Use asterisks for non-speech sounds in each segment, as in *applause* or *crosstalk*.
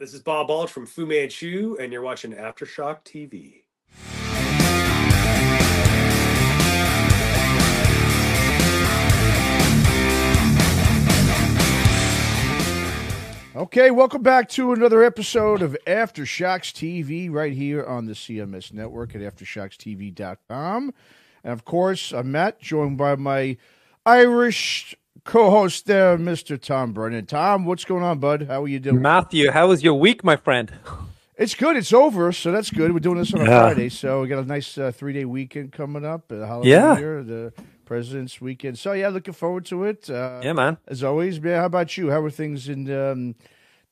This is Bob Balch from Fu Manchu, and you're watching Aftershock TV. Okay, welcome back to another episode of Aftershocks TV right here on the CMS network at AftershocksTV.com. And of course, I'm Matt, joined by my Irish co host there, Mr. Tom Brennan. Tom, what's going on, bud? How are you doing? Matthew, how was your week, my friend? It's good. It's over, so that's good. We're doing this on a Yeah. Friday, so we got a nice uh, three day weekend coming up. The holiday Yeah. year, the President's Weekend. So, yeah, looking forward to it. Uh, Yeah, man. As always, man, how about you? How are things in um,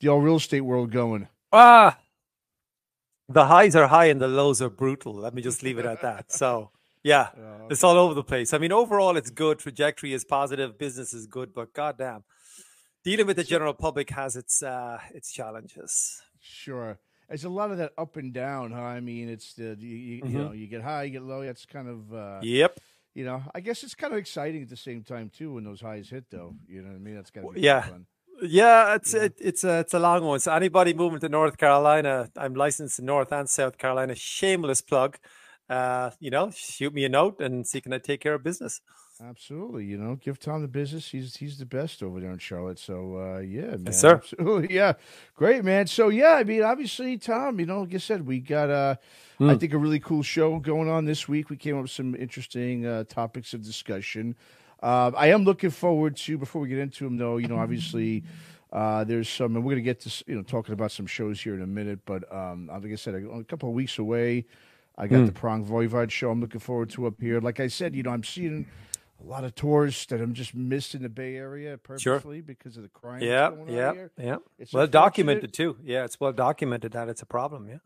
the all real estate world going? Ah, the highs are high and the lows are brutal. Let me just leave it at that. So, yeah, it's all over the place. I mean, overall, it's good. Trajectory is positive. Business is good, but goddamn, dealing with the general public has its uh, its challenges. Sure. There's a lot of that up and down, huh? I mean, it's the you, you, Mhm. you know you get high, you get low. That's kind of uh, Yep. you know. I guess it's kind of exciting at the same time too when those highs hit, though. You know what I mean? That's kind of Yeah. Fun. Yeah, it's It, it's a it's a long one. So anybody moving to North Carolina, I'm licensed in North and South Carolina. Shameless plug. Uh, you know, shoot me a note and see can I take care of business. Absolutely. You know, give Tom the business. He's he's the best over there in Charlotte. So uh, yeah, man. sir. Absolutely. *laughs* Yeah. Great, man. So yeah, I mean, obviously, Tom. You know, like I said, we got uh, I Mm. think a really cool show going on this week. We came up with some interesting uh, topics of discussion. Uh, I am looking forward to before we get into them, though. You know, obviously. Uh, there's some, and we're going to get to you know talking about some shows here in a minute. But um, like I said, a, a couple of weeks away, I got Mm. the Prong Voivod show. I'm looking forward to up here. Like I said, you know, I'm seeing a lot of tours that I'm just missing the Bay Area purposely because of the crime. Yeah, going on yeah, here. yeah. It's well documented too. Yeah, it's well documented that it's a problem. Yeah.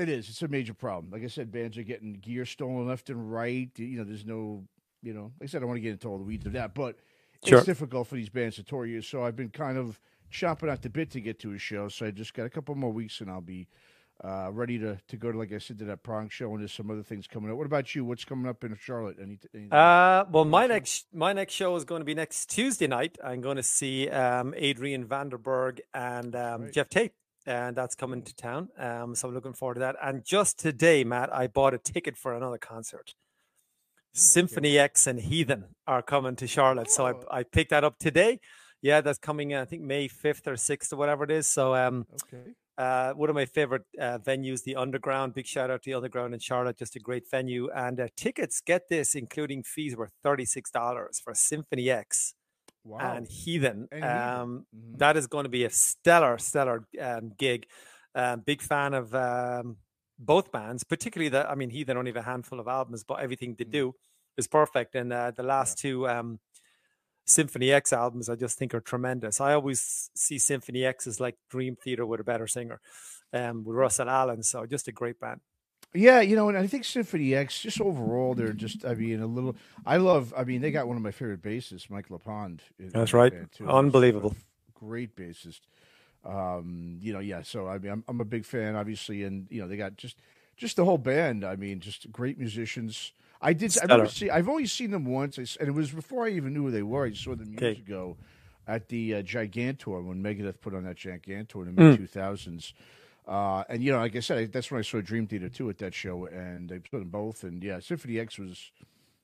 It is. It's a major problem. Like I said, bands are getting gear stolen left and right. You know, there's no, you know, like I said, I don't want to get into all the weeds of that, but Sure. it's difficult for these bands to tour here. So I've been kind of chopping at the bit to get to a show. So I just got a couple more weeks and I'll be uh, ready to, to go to, like I said, to that prong show. And there's some other things coming up. What about you? What's coming up in Charlotte? Any, anything? Uh, well, my next my next show is going to be next Tuesday night. I'm going to see um, Adrian Vandenberg and um, Right. Geoff Tate, and that's coming to town. Um, so I'm looking forward to that. And just today, Matt, I bought a ticket for another concert. Symphony X and Heathen are coming to Charlotte, so Oh. I I picked that up today. Yeah, that's coming. I think May fifth or sixth or whatever it is. So um, okay. Uh, one of my favorite uh, venues, the Underground. Big shout out to the Underground in Charlotte, just a great venue. And uh, tickets, get this, including fees, were thirty six dollars for Symphony X Wow. and Heathen. And. Um, Mhm. that is going to be a stellar, stellar um, gig. Um, big fan of um, both bands, particularly the. I mean, Heathen only have a handful of albums, but everything they Mm. do is perfect. And uh, the last two. Symphony X albums, I just think are tremendous. I always see Symphony X as like Dream Theater with a better singer, um, with Russell Allen. So just a great band. Yeah, you know, and I think Symphony X, just overall, they're just, I mean, a little. I love, I mean, they got one of my favorite bassists, Mike LePond. That's right. band, too. He's a Unbelievable. Great bassist. Um, you know, yeah, so I mean, I'm, I'm a big fan, obviously, and, you know, they got just, just the whole band. I mean, just great musicians. I did, I remember Stellar. see, I've only seen them once, and it was before I even knew who they were. I saw them years Okay. ago at the uh, Gigantour when Megadeth put on that Gigantour in the mid 2000s. Uh, and you know, like I said, I, that's when I saw Dream Theater too at that show, and they put them both. And yeah, Symphony X was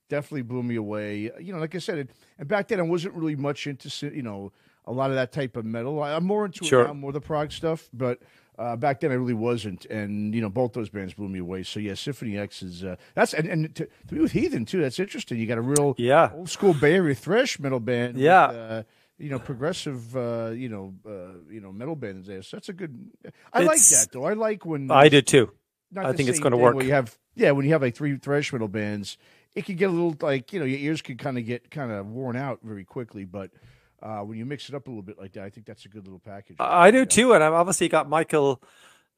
definitely blew me away. You know, like I said, it, and back then I wasn't really much into you know a lot of that type of metal. I, I'm more into Sure. it now, more the prog stuff, but. Uh, back then, I really wasn't, and you know both those bands blew me away. So yeah, Symphony X is uh, that's and, and to, to be with Heathen too. That's interesting. You got a real Yeah. old school Bay Area thrash metal band. with, Yeah. uh, you know, progressive, uh, you know, uh, you know, metal bands. there. So that's a good. I like that though. I like when I do too. I think it's gonna work. Where you have yeah, when you have like three thrash metal bands, it can get a little like you know your ears can kind of get kind of worn out very quickly. But uh, when you mix it up a little bit like that, I think that's a good little package. I I do too, and I've obviously got Michael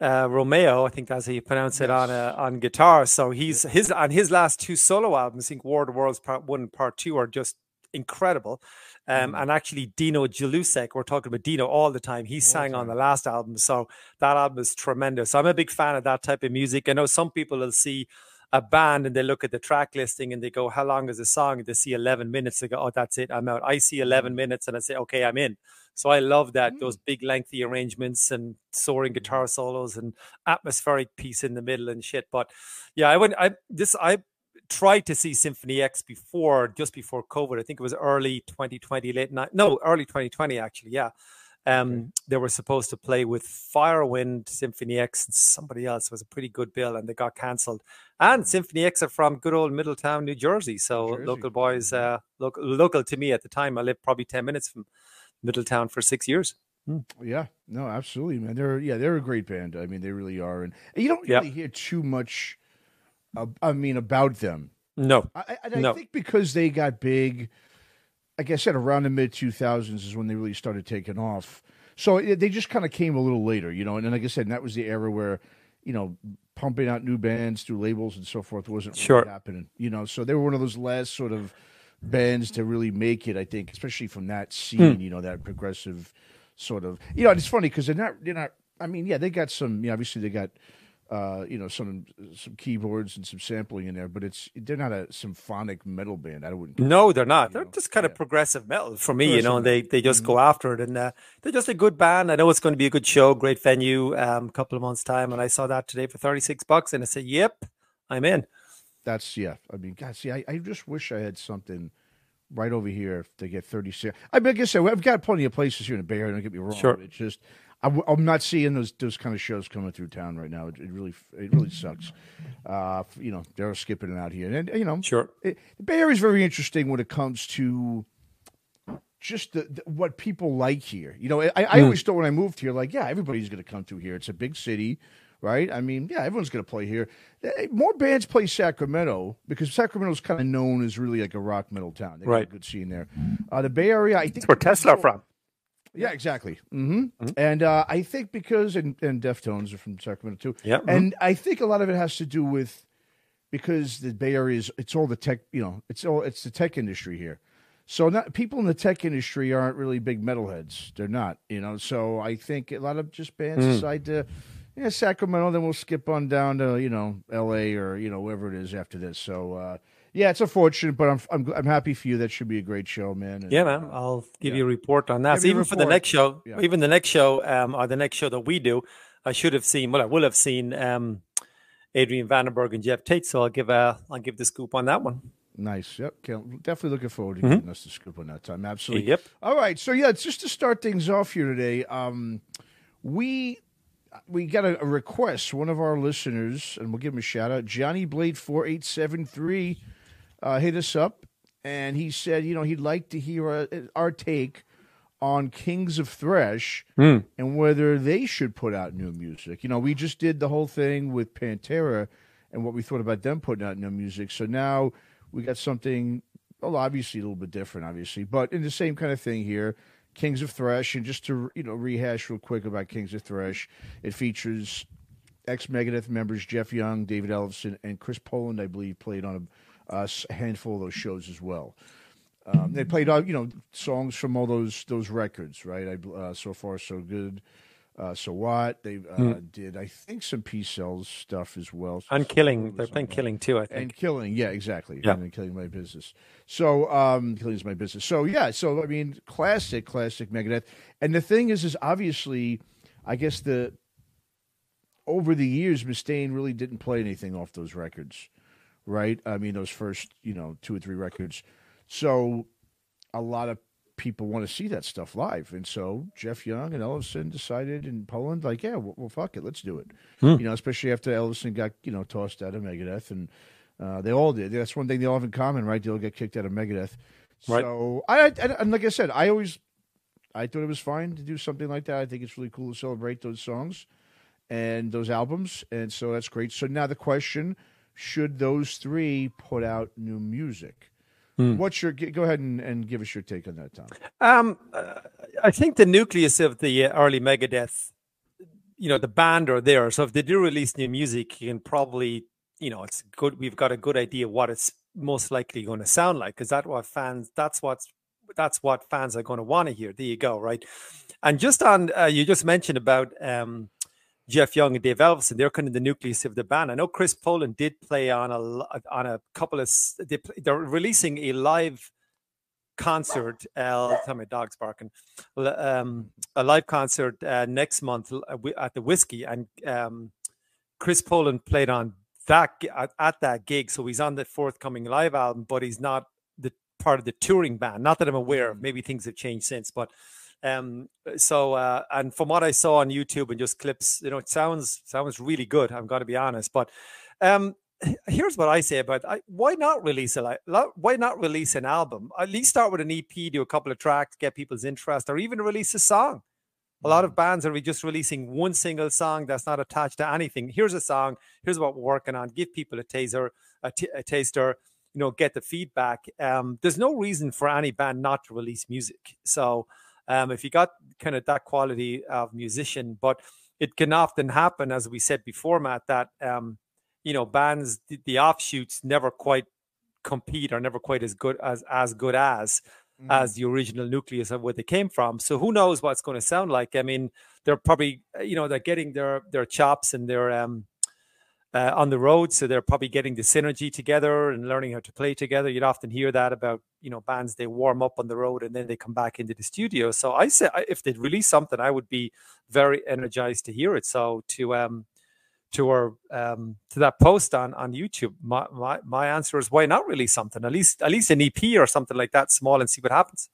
uh, Romeo. I think that's how you pronounce it on uh, on guitar. So he's his on his last two solo albums. I think War of the Worlds Part One and Part Two are just incredible. Um, Mhm. And actually, Dino Jelusick, we're talking about Dino all the time. He the sang on the last album, so that album is tremendous. I'm a big fan of that type of music. I know some people will see a band and they look at the track listing and they go, "How long is the song?" And they see 11 minutes. They go, "Oh, that's it. I'm out." I see 11 minutes and I say, "Okay, I'm in." So I love that Mm. those big lengthy arrangements and soaring guitar solos and atmospheric piece in the middle and shit. But yeah, I went. I this I tried to see Symphony X before, just before COVID. I think it was early 2020, late night. No, early 2020 actually. Yeah. Um, they were supposed to play with Firewind, Symphony X, and somebody else. It was a pretty good bill, and they got cancelled. And Symphony X are from good old Middletown, New Jersey. So Jersey. local boys, uh, local, local to me at the time. I lived probably 10 minutes from Middletown for six years. Yeah, no, absolutely, man. They're yeah, they're a great band. I mean, they really are, and, you don't really hear too much. Uh, I mean, about them. No. I, I No. think because they got big, like I said, around the mid two thousands is when they really started taking off. So it, they just kind of came a little later, you know. And then, like I said, that was the era where, you know, pumping out new bands through labels and so forth wasn't really Sure. happening, you know. So they were one of those last sort of bands to really make it. I think, especially from that scene, hmm. you know, that progressive sort of. You know, and it's funny because they're not. They're not. I mean, yeah, they got some. You know, obviously they got uh, you know, some some keyboards and some sampling in there, but it's they're not a symphonic metal band. I wouldn't. No, they're not. They're know, just kind yeah. of progressive metal for me, you know. Progressive And they they just go after it, and uh, they're just a good band. I know it's going to be a good show, great venue, um, couple of months time. And I saw that today for thirty six bucks, and I said, "Yep, I'm in." That's yeah. I mean, God, see, I, I just wish I had something right over here to get thirty six. I mean, I said, I've got plenty of places here in the Bay Area. Don't get me wrong. Sure. It's just I, am not seeing those those kind of shows coming through town right now. It, it really it really sucks. Uh, you know, they're skipping it out here, and you know, Sure. it, the Bay Area is very interesting when it comes to just the, the, what people like here. You know, I, I always thought when I moved here, like, yeah, everybody's going to come through here. It's a big city, right? I mean, yeah, everyone's going to play here. Eh, More bands play Sacramento because Sacramento's kind of known as really like a rock metal town. They got a Right. good scene there. Uh, the Bay Area, I think That's where Tesla are from. Yeah, exactly. hmm And uh, I think because and, and Deftones are from Sacramento too. Yeah, mhm. And I think a lot of it has to do with because the Bay Area is it's all the tech. You know, it's all it's the tech industry here. So not people in the tech industry aren't really big metalheads. They're not. You know. So I think a lot of just bands decide to. Yeah, Sacramento. Then we'll skip on down to you know L.A. or you know wherever it is after this. So uh, yeah, it's unfortunate, but I'm I'm I'm happy for you. That should be a great show, man. And, Yeah, man. I'll give you a report on that. So even for the next show, Yeah. even the next show, um, or the next show that we do, I should have seen. Well, I will have seen um, Adrian Vandenberg and Geoff Tate. So I'll give a, I'll give the scoop on that one. Nice. Yep. Can't, definitely looking forward to getting us the scoop on that time. Absolutely. Yep. All right. So yeah, just to start things off here today, um, we we got a, a request. One of our listeners, and we'll give him a shout out. Johnny Blade four eight seven three uh, hit us up, and he said, you know, he'd like to hear our, our take on Kings of Thrash and whether they should put out new music. You know, we just did the whole thing with Pantera and what we thought about them putting out new music. So now we got something, well, obviously a little bit different, obviously, but in the same kind of thing here. Kings of Thrash, and just to you know rehash real quick about Kings of Thrash, it features ex Megadeth members Jeff Young, David Ellefson, and Chris Poland, I believe, played on a, a handful of those shows as well. Um, they played, uh, you know, songs from all those those records, right? I, uh, so far, so good. Uh, so what they uh, did, I think, some Peace Sells stuff as well. And killing, they're playing killing too. I think. and killing, yeah, exactly. Yeah. And killing my business. So, um, killing is my business. So, yeah. So, I mean, classic, classic Megadeth. And the thing is, is obviously, I guess the over the years, Mustaine really didn't play anything off those records, right? I mean, those first, you know, two or three records. So, a lot of people want to see that stuff live, and so Jeff Young and Ellefson decided in Poland, like, yeah, well, well fuck it, let's do it. You know, especially after Ellefson got you know tossed out of Megadeth, and uh, they all did. That's one thing they all have in common, right? They all get kicked out of Megadeth. Right. So, I, I and like I said, I always I thought it was fine to do something like that. I think it's really cool to celebrate those songs and those albums, and so that's great. So now the question: Should those three put out new music? What's your? Go ahead and, and give us your take on that, Tom. Um, uh, I think the nucleus of the uh, early Megadeth, you know, the band are there. So if they do release new music, you can probably, you know, it's good. We've got a good idea what it's most likely going to sound like because that's what fans. That's what's that's what fans are going to want to hear. There you go, right? And just on, uh, you just mentioned about um, Jeff Young and Dave Ellefson. They're kind of the nucleus of the band. I know Chris Poland did play on a on a couple of. They, they're releasing a live concert. Uh, tell my dog's barking. Um, a live concert uh, next month at the Whisky, and um, Chris Poland played on that at, at, that gig. So he's on the forthcoming live album, but he's not the part of the touring band. Not that I'm aware of. Mm. Maybe things have changed since, but um, so uh, and from what I saw on YouTube and just clips, you know, it sounds sounds really good. I'm going to be honest, but um, here's what I say about I, why not release a why not release an album? At least start with an EP, do a couple of tracks, get people's interest, or even release a song. A lot of mm. bands are just releasing one single song that's not attached to anything. Here's a song. Here's what we're working on. Give people a taser, a, t- a taster. You know, get the feedback. Um, there's no reason for any band not to release music. So, um, if you got kind of that quality of musician, but it can often happen, as we said before, Matt, that um, you know bands the, the, offshoots never quite compete or never quite as good as as good as mm. as the original nucleus of where they came from so who knows what's going to sound like i mean they're probably uh, you know they're getting their their chops and their um uh, on the road so they're probably getting the synergy together and learning how to play together you'd often hear that about you know bands they warm up on the road and then they come back into the studio so i say if they'd release something i would be very energized to hear it so to um to our um, to that post on on YouTube, my, my my answer is why not release something at least at least an EP or something like that small and see what happens.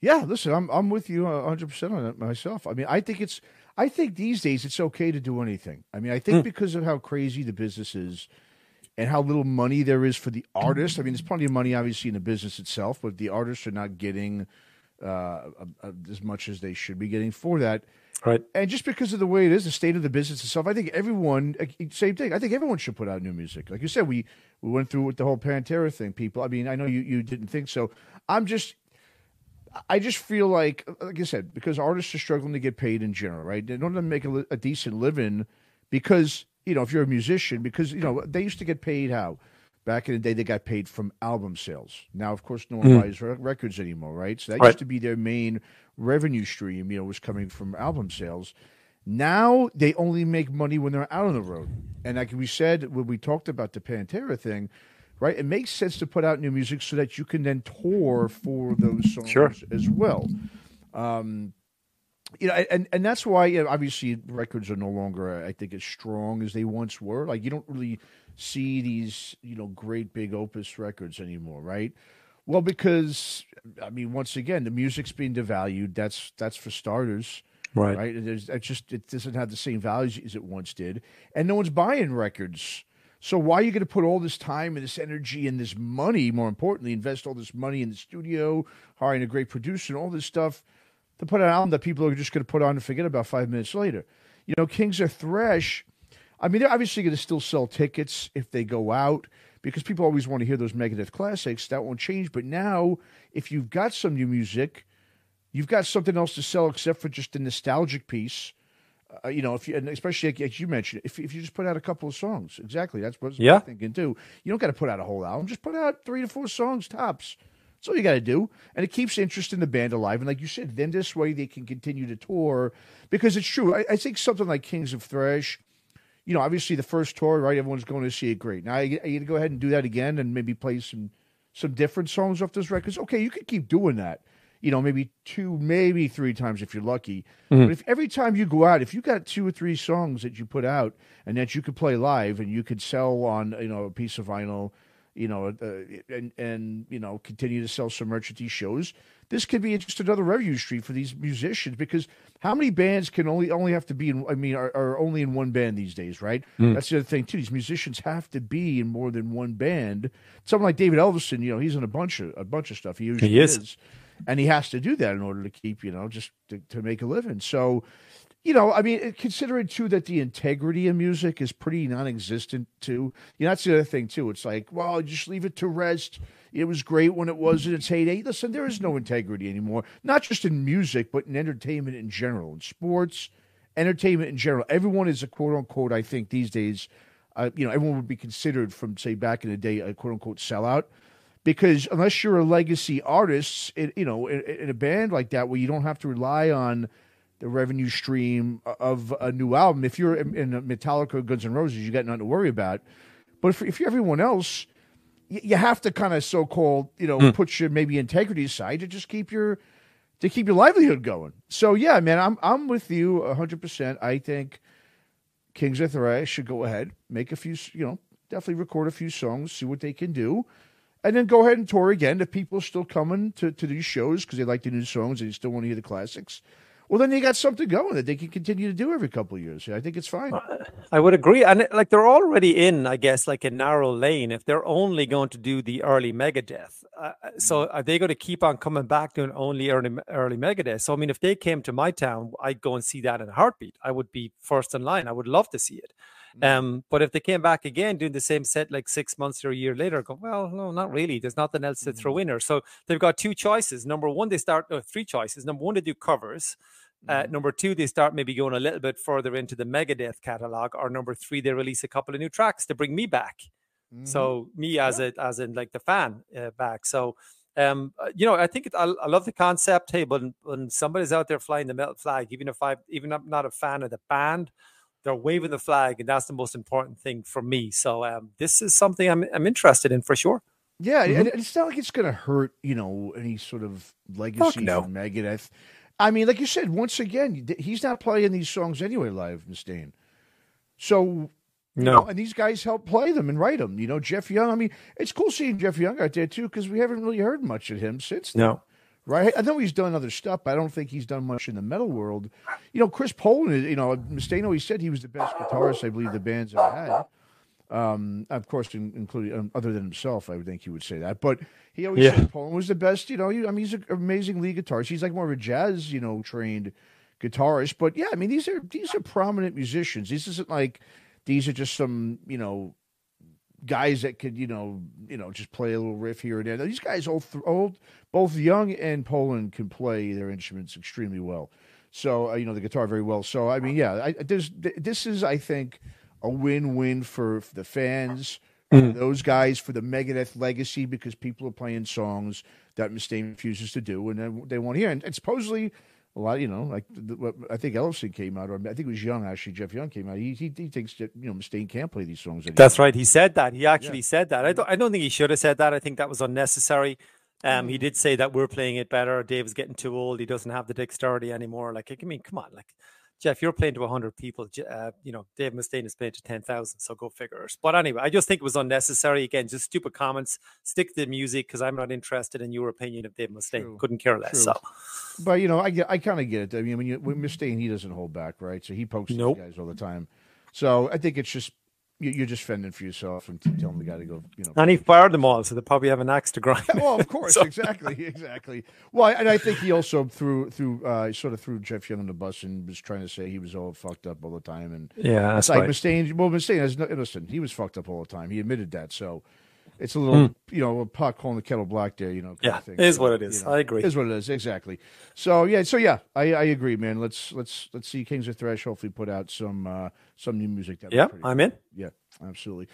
Yeah, listen, I'm I'm with you 100 percent on it myself. I mean, I think it's I think these days it's okay to do anything. I mean, I think mm. because of how crazy the business is and how little money there is for the artist. I mean, there's plenty of money obviously in the business itself, but the artists are not getting uh, as much as they should be getting for that. Right. And just because of the way it is, the state of the business itself, I think everyone, same thing. I think everyone should put out new music. Like you said, we, we went through with the whole Pantera thing, people. I mean, I know you, you didn't think so. I'm just, I just feel like, like I said, because artists are struggling to get paid in general, right? In order to make a, a decent living because, you know, if you're a musician, because, you know, they used to get paid how? Back in the day, they got paid from album sales. Now, of course, no one mm. buys records anymore, right? So that right. used to be their main revenue stream, you know, was coming from album sales. Now they only make money when they're out on the road. And like we said when we talked about the Pantera thing, right? It makes sense to put out new music so that you can then tour for those songs sure. as well. Um, you know, and and that's why you know, obviously records are no longer, I think, as strong as they once were. Like you don't really see these, you know, great big opus records anymore, right? Well, because I mean, once again, the music's being devalued. That's that's for starters, right? Right. There's it just it doesn't have the same values as it once did, and no one's buying records. So why are you going to put all this time and this energy and this money? More importantly, invest all this money in the studio, hiring a great producer, and all this stuff to put an album that people are just going to put on and forget about five minutes later. You know, Kings of Thrash. I mean, they're obviously going to still sell tickets if they go out because people always want to hear those Megadeth classics. That won't change. But now, if you've got some new music, you've got something else to sell except for just the nostalgic piece. Uh, you know, if you, and especially like, like, you mentioned, if, if you just put out a couple of songs, exactly, that's what yeah. I'm thinking too. You don't got to put out a whole album; just put out three to four songs tops. That's all you got to do, and it keeps interest in the band alive. And like you said, then this way they can continue to tour because it's true. I, I think something like Kings of Thrash you know, obviously the first tour, right? Everyone's going to see it great. Now, you, to go ahead and do that again and maybe play some some different songs off those records? Okay, you could keep doing that. You know, maybe two, maybe three times if you're lucky. Mm-hmm. But if every time you go out, if you got two or three songs that you put out and that you could play live and you could sell on, you know, a piece of vinyl, you know, uh, and and you know, continue to sell some merch at these shows, this could be just another revenue stream for these musicians because how many bands can only only have to be in I mean are, are only in one band these days, right? Mm. That's the other thing too. These musicians have to be in more than one band. Someone like David Ellefson, you know, he's in a bunch of a bunch of stuff. He usually he is. is. And he has to do that in order to keep, you know, just to, to make a living. So, you know, I mean, considering too that the integrity of music is pretty non-existent too. You know, that's the other thing too. It's like, well, just leave it to rest it was great when it was in its heyday. Listen, there is no integrity anymore, not just in music, but in entertainment in general, in sports, entertainment in general. Everyone is a quote unquote, I think these days, uh, you know, everyone would be considered from, say, back in the day, a quote unquote sellout. Because unless you're a legacy artist, it, you know, in, in a band like that where you don't have to rely on the revenue stream of a new album, if you're in, in Metallica, Guns N' Roses, you got nothing to worry about. But if, if you're everyone else, you have to kind of so called you know Mm. put your maybe integrity aside to just keep your to keep your livelihood going. So yeah, man, I'm I'm with you hundred percent. I think Kings of Thrash should go ahead, make a few, you know, definitely record a few songs, see what they can do, and then go ahead and tour again. If people are still coming to, to these shows because they like the new songs and they still want to hear the classics, well, then they got something going that they can continue to do every couple of years. I think it's fine. I would agree, and like they're already in, I guess, like a narrow lane. If they're only going to do the early Megadeth, uh, so are they going to keep on coming back doing only early early Megadeth? So I mean, if they came to my town, I'd go and see that in a heartbeat. I would be first in line. I would love to see it. Um, but if they came back again doing the same set like six months or a year later, go well, no, not really. There's nothing else to throw in there. So they've got two choices. Number one, they start uh, three choices. Number one, they do covers. Uh, number two, they start maybe going a little bit further into the Megadeth catalog, or number three, they release a couple of new tracks to bring me back. Mm-hmm. So me as a as in like the fan uh, back. So um, uh, you know, I think it, I, I love the concept. Hey, but when, when somebody's out there flying the metal flag, even if I even I'm not a fan of the band, they're waving the flag, and that's the most important thing for me. So um, this is something I'm I'm interested in for sure. Yeah, Mhm. and it's not like it's going to hurt, you know, any sort of legacy no. for Megadeth. I mean, like you said, once again, he's not playing these songs anyway live, Mustaine. So, you No. know, and these guys help play them and write them. You know, Jeff Young. I mean, it's cool seeing Jeff Young out there too because we haven't really heard much of him since. then, No. Right? I know he's done other stuff, but I don't think he's done much in the metal world. You know, Chris Poland. You know, Mustaine always said he was the best guitarist I believe the band's ever had. Um, of course, in, including um, other than himself, I would think he would say that. But he always Yeah. said Poland was the best. You know, he, I mean, he's an amazing lead guitarist. He's like more of a jazz, you know, trained guitarist. But yeah, I mean, these are these are prominent musicians. This isn't like these are just some you know guys that could you know you know just play a little riff here and there. These guys, old, old both Young and Poland, can play their instruments extremely well. So uh, you know the guitar very well. So I mean, yeah, I, there's th- this is I think a win-win for, for the fans, for those guys, for the Megadeth legacy because people are playing songs that Mustaine refuses to do, and then they won't hear. And, and supposedly. A lot, you know, like the, what I think Ellefson came out, or I think it was Young actually. Jeff Young came out. He he, he thinks that you know Mustaine can't play these songs. Anymore. That's right. He said that. He actually said that. I don't. I don't think he should have said that. I think that was unnecessary. Um, Mm. he did say that we're playing it better. Dave's getting too old. He doesn't have the dexterity anymore. Like, I mean, come on, like Jeff, you're playing to hundred people. Uh, you know, Dave Mustaine is playing to ten thousand. So go figure it. But anyway, I just think it was unnecessary. Again, just stupid comments. Stick to the music because I'm not interested in your opinion of Dave Mustaine. True. Couldn't care less. True. So But you know, I I kind of get it. I mean, when you when Mustaine, he doesn't hold back, right? So he pokes Nope. these guys all the time. So I think it's just you're just fending for yourself and telling the guy to go, you know. and he fired them all, so they probably have an axe to grind. *laughs* well, of course, *laughs* exactly, exactly. Well, I- and I think he also threw threw uh, sort of threw Jeff Young on the bus and was trying to say he was all fucked up all the time. And yeah, it's that's like right. Mustaine. Well, Mustaine has no, listen. He was fucked up all the time. He admitted that. So it's a little, you know, a pot calling the kettle black there. You know. kind. Yeah, of thing. it is So, what it is. I agree. Is what it is exactly. So yeah, so yeah, I, I agree, man. Let's let's let's see Kings of thrash hopefully put out some uh, some new music. That Yeah, I'm in. Yeah, absolutely.